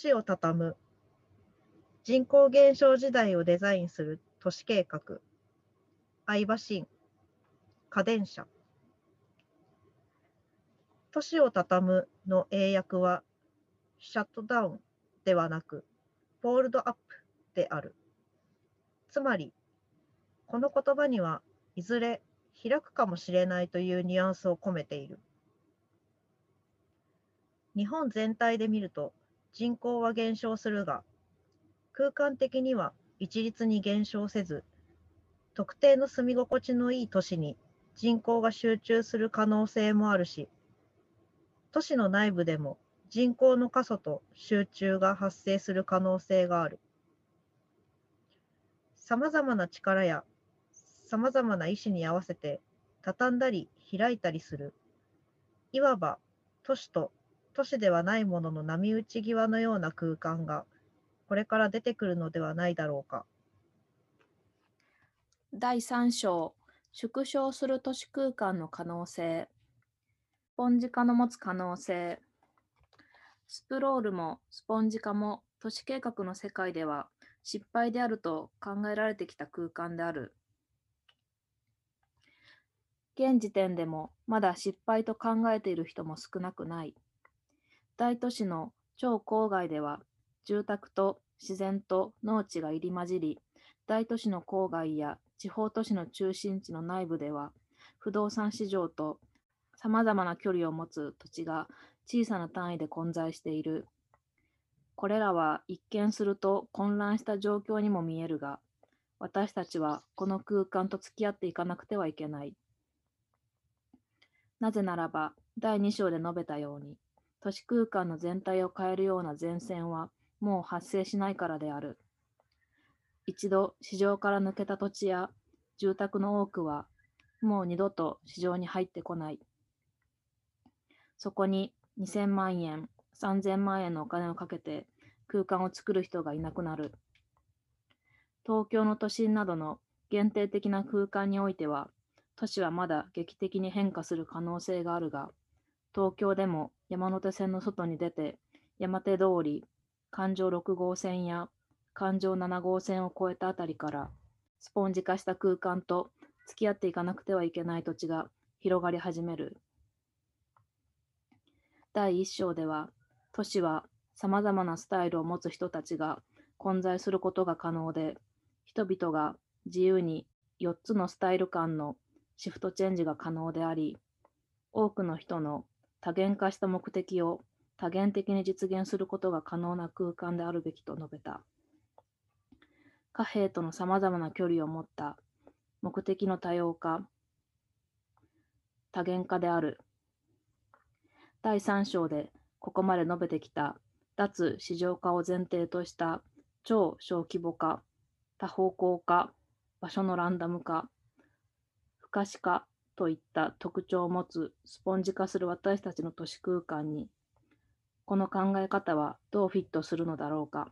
市を畳む。人口減少時代をデザインする。都市計画。相場新家電車。都市を畳むの英訳はシャットダウンではなくフォールドアップである。つまりこの言葉にはいずれ開くかもしれないというニュアンスを込めている。日本全体で見ると人口は減少するが空間的には一律に減少せず特定の住み心地のいい都市に人口が集中する可能性もあるし都市の内部でも人口の過疎と集中が発生する可能性がある。さまざまな力やさまざまな意思に合わせて畳んだり開いたりする。いわば都市と都市ではないものの波打ち際のような空間がこれから出てくるのではないだろうか。第3章縮小する都市空間の可能性スポンジ化の持つ可能性スプロールもスポンジ化も都市計画の世界では失敗であると考えられてきた空間である。現時点でもまだ失敗と考えている人も少なくない。大都市の超郊外では住宅と自然と農地が入り混じり、大都市の郊外や地方都市の中心地の内部では不動産市場とさまざまな距離を持つ土地が小さな単位で混在している。これらは一見すると混乱した状況にも見えるが、私たちはこの空間と付き合っていかなくてはいけない。なぜならば、第2章で述べたように、都市空間の全体を変えるような前線はもう発生しないからである。一度市場から抜けた土地や住宅の多くは、もう二度と市場に入ってこない。そこに2000万円、3000万円のお金をかけて空間を作る人がいなくなる。東京の都心などの限定的な空間においては、都市はまだ劇的に変化する可能性があるが、東京でも山手線の外に出て、山手通り、環状6号線や環状7号線を越えたあたりから、スポンジ化した空間と付き合っていかなくてはいけない土地が広がり始める。第1章では、都市はさまざまなスタイルを持つ人たちが混在することが可能で、人々が自由に4つのスタイル間のシフトチェンジが可能であり、多くの人の多元化した目的を多元的に実現することが可能な空間であるべきと述べた。貨幣とのさまざまな距離を持った目的の多様化、多元化である第3章でここまで述べてきた脱市場化を前提とした超小規模化、多方向化、場所のランダム化、不可視化といった特徴を持つスポンジ化する私たちの都市空間に、この考え方はどうフィットするのだろうか、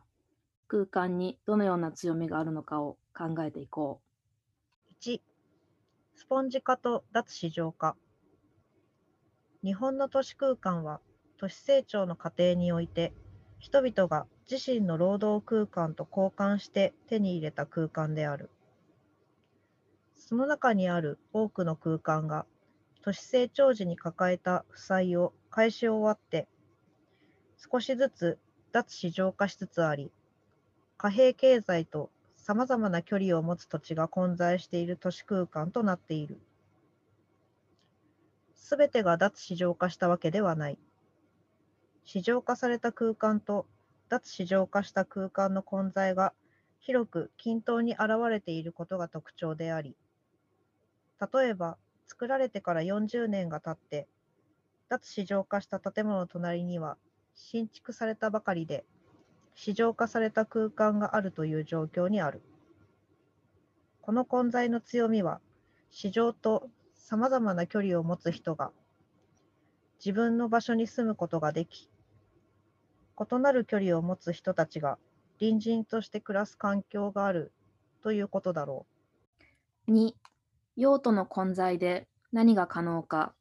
空間にどのような強みがあるのかを考えていこう。1、スポンジ化と脱市場化。日本の都市空間は都市成長の過程において人々が自身の労働空間と交換して手に入れた空間である。その中にある多くの空間が都市成長時に抱えた負債を返し終わって少しずつ脱市場化しつつあり貨幣経済とさまざまな距離を持つ土地が混在している都市空間となっている。すべてが脱市場化したわけではない。市場化された空間と脱市場化した空間の混在が広く均等に現れていることが特徴であり、例えば作られてから40年が経って、脱市場化した建物の隣には新築されたばかりで、市場化された空間があるという状況にある。この混在の強みは、市場とさまざまな距離を持つ人が自分の場所に住むことができ、異なる距離を持つ人たちが隣人として暮らす環境があるということだろう。2、用途の混在で何が可能か。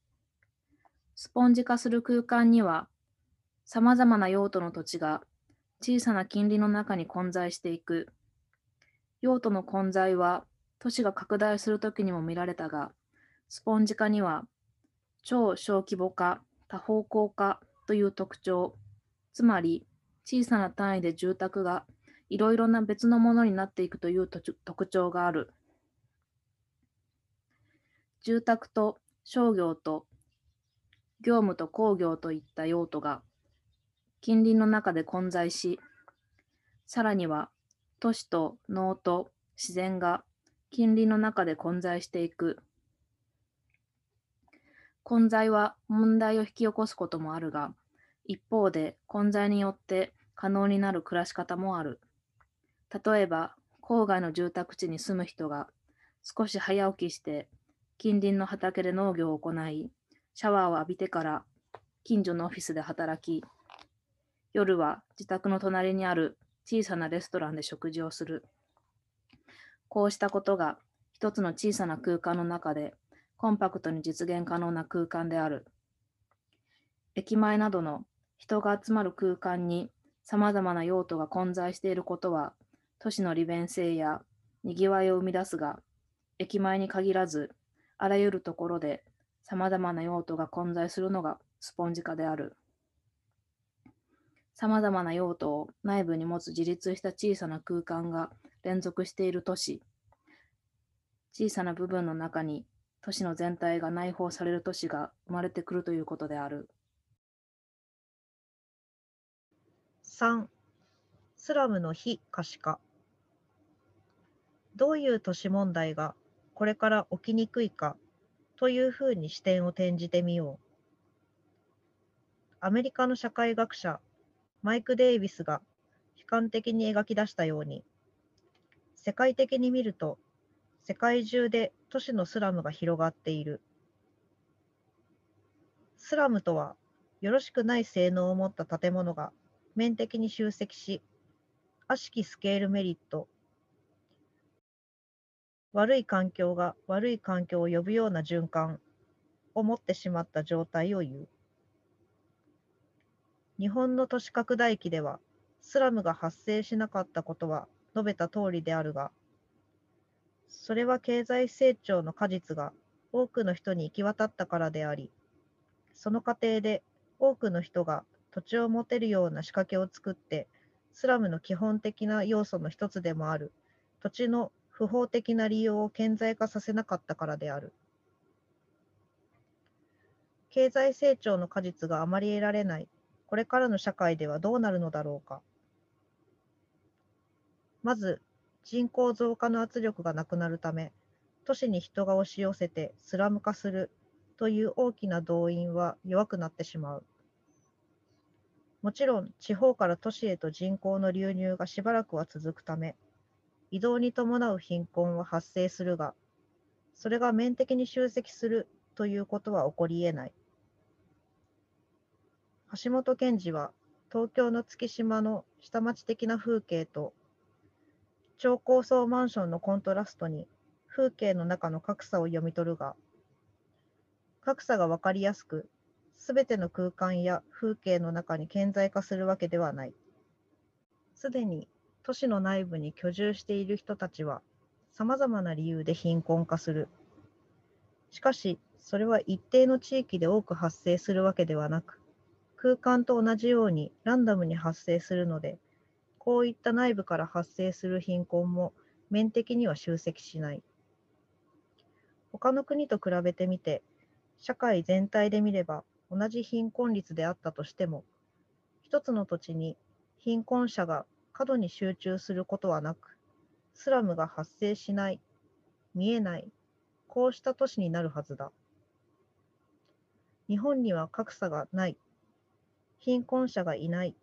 スポンジ化する空間には、さまざまな用途の土地が小さな近隣の中に混在していく。用途の混在は都市が拡大するときにも見られたが、スポンジ化には超小規模化、多方向化という特徴、つまり小さな単位で住宅がいろいろな別のものになっていくという特徴がある。住宅と商業と業務と工業といった用途が近隣の中で混在し、さらには都市と農と自然が近隣の中で混在していく。混在は問題を引き起こすこともあるが、一方で混在によって可能になる暮らし方もある。例えば、郊外の住宅地に住む人が少し早起きして近隣の畑で農業を行い、シャワーを浴びてから近所のオフィスで働き、夜は自宅の隣にある小さなレストランで食事をする。こうしたことが一つの小さな空間の中でコンパクトに実現可能な空間である。駅前などの人が集まる空間に様々な用途が混在していることは都市の利便性や賑わいを生み出すが、駅前に限らずあらゆるところで様々な用途が混在するのがスポンジ化である。様々な用途を内部に持つ自立した小さな空間が連続している都市。小さな部分の中に都市の全体が内包される都市が生まれてくるということである。3. スラムの非可視化どういう都市問題がこれから起きにくいかというふうに視点を転じてみよう。アメリカの社会学者マイク・デイビスが悲観的に描き出したように世界的に見ると世界中で都市のスラムが広がっている。スラムとはよろしくない性能を持った建物が面的に集積し悪しきスケールメリット悪い環境が悪い環境を呼ぶような循環を持ってしまった状態を言う。日本の都市拡大期ではスラムが発生しなかったことは述べた通りであるが、それは経済成長の果実が多くの人に行き渡ったからであり、その過程で多くの人が土地を持てるような仕掛けを作って、スラムの基本的な要素の一つでもある土地の不法的な利用を顕在化させなかったからである。経済成長の果実があまり得られないこれからの社会ではどうなるのだろうか。まず、人口増加の圧力がなくなるため、都市に人が押し寄せてスラム化するという大きな動員は弱くなってしまう。もちろん、地方から都市へと人口の流入がしばらくは続くため、移動に伴う貧困は発生するが、それが面的に集積するということは起こり得ない。橋本賢治は東京の月島の下町的な風景と超高層マンションのコントラストに風景の中の格差を読み取るが、格差がわかりやすく、すべての空間や風景の中に顕在化するわけではない。すでに都市の内部に居住している人たちは、さまざまな理由で貧困化する。しかし、それは一定の地域で多く発生するわけではなく、空間と同じようにランダムに発生するので、こういった内部から発生する貧困も面的には集積しない。他の国と比べてみて、社会全体で見れば同じ貧困率であったとしても、一つの土地に貧困者が過度に集中することはなく、スラムが発生しない、見えない、こうした都市になるはずだ。日本には格差がない、貧困者がいない、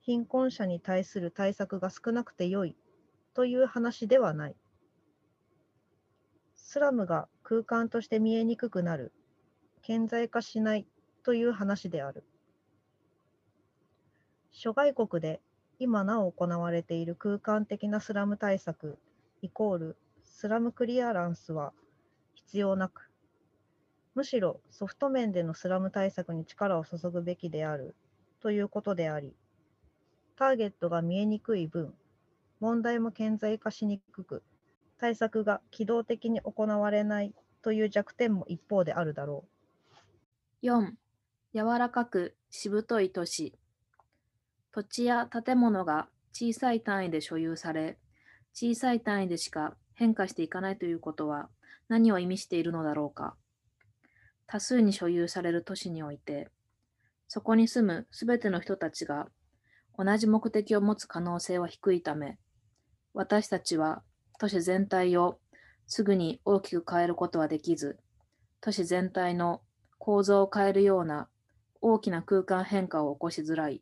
貧困者に対する対策が少なくてよいという話ではない。スラムが空間として見えにくくなる、顕在化しないという話である。諸外国で今なお行われている空間的なスラム対策イコールスラムクリアランスは必要なく、むしろソフト面でのスラム対策に力を注ぐべきであるということであり、ターゲットが見えにくい分、問題も顕在化しにくく、対策が機動的に行われないという弱点も一方であるだろう。4. 柔らかくしぶとい都市。土地や建物が小さい単位で所有され、小さい単位でしか変化していかないということは何を意味しているのだろうか。多数に所有される都市において、そこに住むすべての人たちが同じ目的を持つ可能性は低いため、私たちは都市全体をすぐに大きく変えることはできず、都市全体の構造を変えるような大きな空間変化を起こしづらい。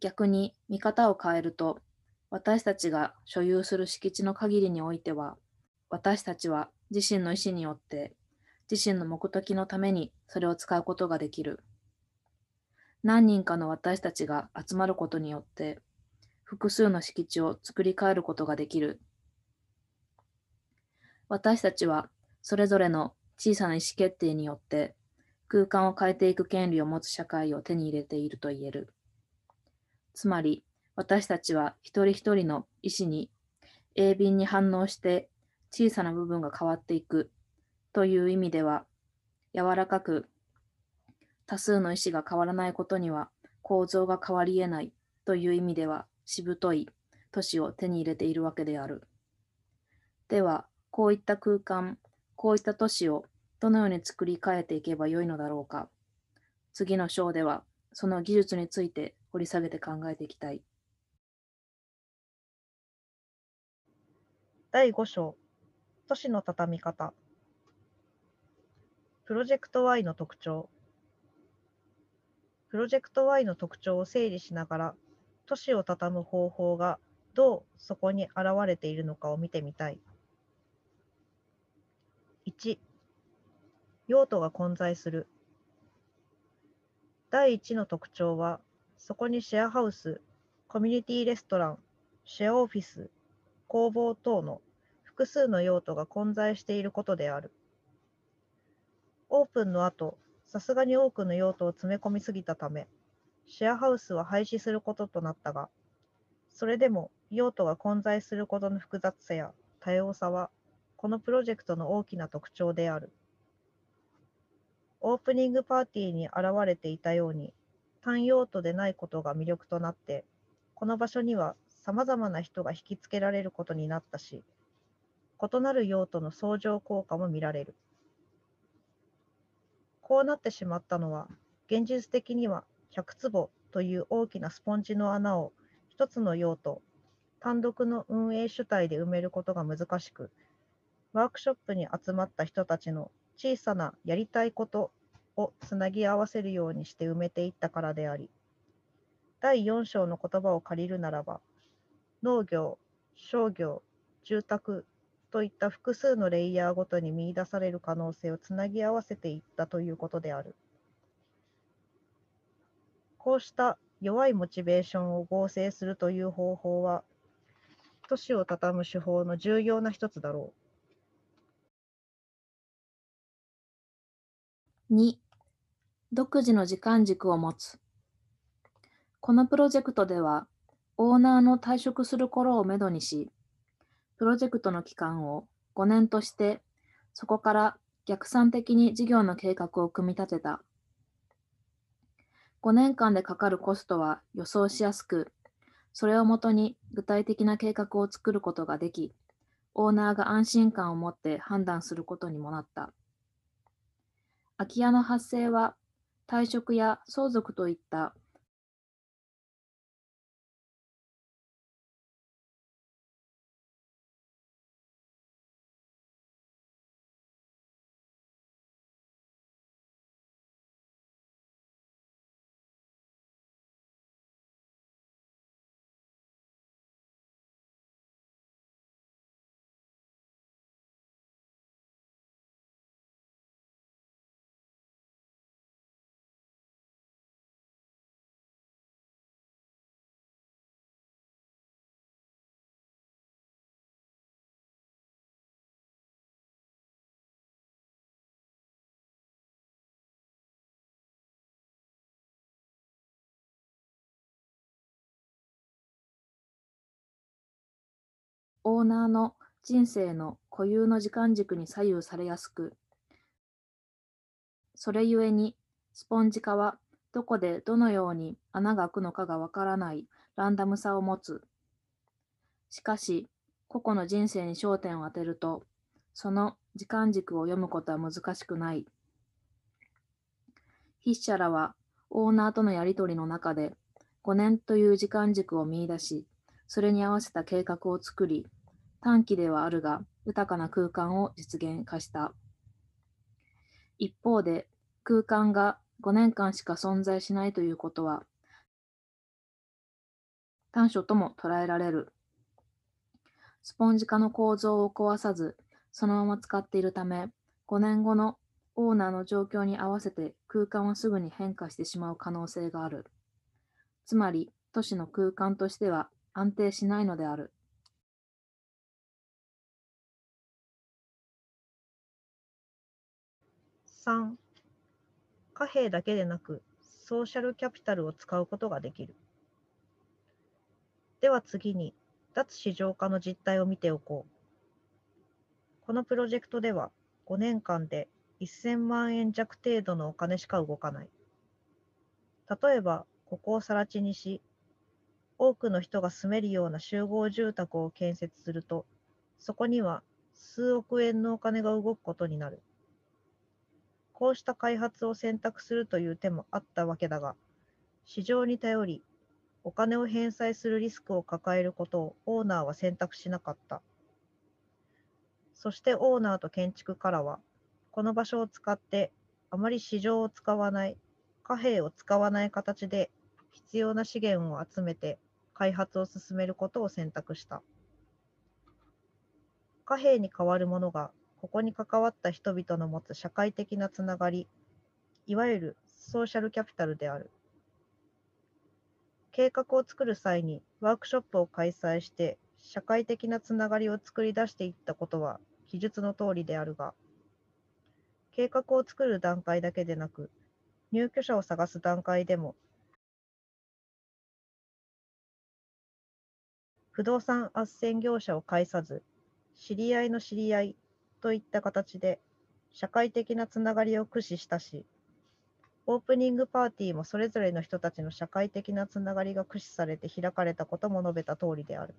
逆に見方を変えると、私たちが所有する敷地の限りにおいては、私たちは自身の意思によって自身の目的のためにそれを使うことができる。何人かの私たちが集まることによって複数の敷地を作り変えることができる。私たちはそれぞれの小さな意思決定によって空間を変えていく権利を持つ社会を手に入れていると言える。つまり私たちは一人一人の意思に鋭敏に反応して小さな部分が変わっていくという意味では、柔らかく多数の意思が変わらないことには構造が変わり得ないという意味では、しぶとい都市を手に入れているわけである。では、こういった空間、こういった都市をどのように作り変えていけばよいのだろうか。次の章では、その技術について掘り下げて考えていきたい。第5章、都市の畳み方。プロジェクト Y の特徴プロジェクト Y の特徴を整理しながら都市を畳む方法がどうそこに現れているのかを見てみたい。1、用途が混在する。第1の特徴は、そこにシェアハウス、コミュニティレストラン、シェアオフィス、工房等の複数の用途が混在していることである。オープンの後、さすがに多くの用途を詰め込みすぎたため、シェアハウスは廃止することとなったが、それでも用途が混在することの複雑さや多様さは、このプロジェクトの大きな特徴である。オープニングパーティーに現れていたように、単用途でないことが魅力となって、この場所には様々な人が引きつけられることになったし、異なる用途の相乗効果も見られる。こうなってしまったのは、現実的には100坪という大きなスポンジの穴を一つの用途、単独の運営主体で埋めることが難しく、ワークショップに集まった人たちの小さなやりたいことをつなぎ合わせるようにして埋めていったからであり、第4章の言葉を借りるならば、農業、商業、住宅といった複数のレイヤーごとに見出される可能性をつなぎ合わせていったということである。こうした弱いモチベーションを合成するという方法は、都市を畳む手法の重要な一つだろう。2、独自の時間軸を持つ。このプロジェクトでは、オーナーの退職する頃をめどにし、プロジェクトの期間を5年として、そこから逆算的に事業の計画を組み立てた。5年間でかかるコストは予想しやすく、それをもとに具体的な計画を作ることができ、オーナーが安心感を持って判断することにもなった。空き家の発生は退職や相続といったオーナーの人生の固有の時間軸に左右されやすく、それゆえにスポンジ化はどこでどのように穴が開くのかがわからないランダムさを持つ。しかし、個々の人生に焦点を当てると、その時間軸を読むことは難しくない。筆者らはオーナーとのやりとりの中で5年という時間軸を見出し、それに合わせた計画を作り、短期ではあるが豊かな空間を実現化した。一方で、空間が5年間しか存在しないということは、短所とも捉えられる。スポンジ化の構造を壊さず、そのまま使っているため、5年後のオーナーの状況に合わせて空間はすぐに変化してしまう可能性がある。つまり、都市の空間としては安定しないのである。3貨幣だけでなくソーシャルキャピタルを使うことができる。では次に脱市場化の実態を見ておこう。このプロジェクトでは5年間で1000万円弱程度のお金しか動かない。例えばここを更地にし多くの人が住めるような集合住宅を建設するとそこには数億円のお金が動くことになる。こうした開発を選択するという手もあったわけだが、市場に頼り、お金を返済するリスクを抱えることをオーナーは選択しなかった。そしてオーナーと建築からは、この場所を使ってあまり市場を使わない、貨幣を使わない形で必要な資源を集めて開発を進めることを選択した。貨幣に代わるものがここに関わった人々の持つ社会的なつながり、いわゆるソーシャルキャピタルである。計画を作る際にワークショップを開催して社会的なつながりを作り出していったことは記述の通りであるが、計画を作る段階だけでなく、入居者を探す段階でも、不動産斡旋業者を介さず、知り合いの知り合いといった形で社会的なつながりを駆使したし、オープニングパーティーもそれぞれの人たちの社会的なつながりが駆使されて開かれたことも述べた通りである。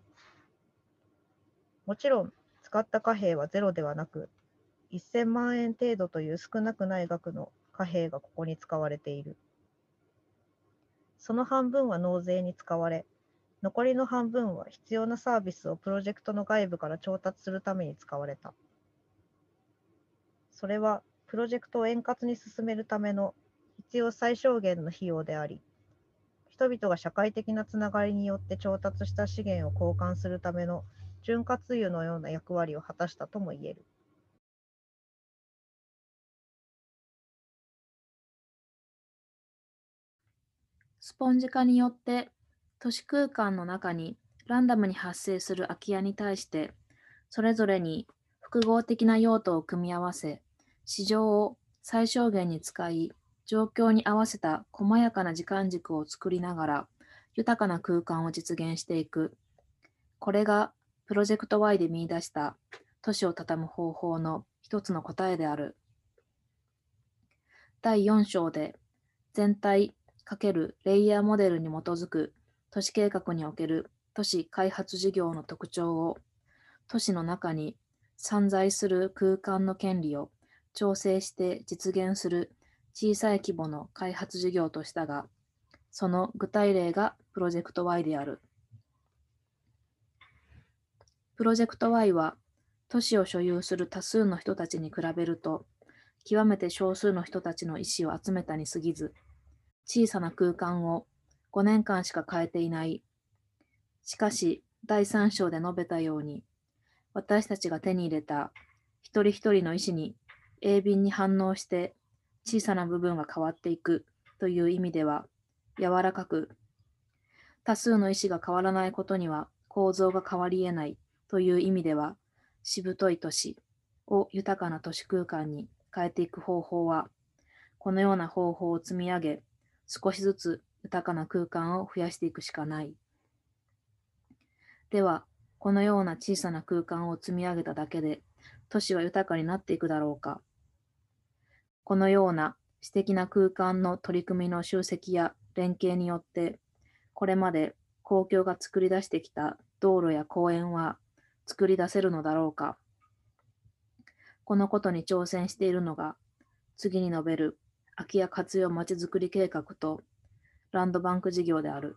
もちろん、使った貨幣はゼロではなく、1000万円程度という少なくない額の貨幣がここに使われている。その半分は納税に使われ、残りの半分は必要なサービスをプロジェクトの外部から調達するために使われた。それはプロジェクトを円滑に進めるための必要最小限の費用であり、人々が社会的なつながりによって調達した資源を交換するための潤滑油のような役割を果たしたとも言える。スポンジ化によって都市空間の中にランダムに発生する空き家に対してそれぞれに複合的な用途を組み合わせ市場を最小限に使い、状況に合わせた細やかな時間軸を作りながら、豊かな空間を実現していく。これがプロジェクト Y で見出した都市を畳む方法の一つの答えである。第4章で全体×レイヤーモデルに基づく都市計画における都市開発事業の特徴を都市の中に散在する空間の権利を調整して実現する小さい規模の開発事業としたが、その具体例がプロジェクト Y である。プロジェクト Y は都市を所有する多数の人たちに比べると、極めて少数の人たちの意思を集めたに過ぎず、小さな空間を5年間しか変えていない。しかし、第3章で述べたように、私たちが手に入れた一人一人の意思に鋭敏に反応して小さな部分が変わっていくという意味では柔らかく多数の意思が変わらないことには構造が変わり得ないという意味ではしぶとい都市を豊かな都市空間に変えていく方法はこのような方法を積み上げ少しずつ豊かな空間を増やしていくしかない。では、このような小さな空間を積み上げただけで、都市は豊かになっていくだろうか。このような私的な空間の取り組みの集積や連携によって、これまで公共が作り出してきた道路や公園は作り出せるのだろうか。このことに挑戦しているのが、次に述べる空き家活用まちづくり計画とランドバンク事業である。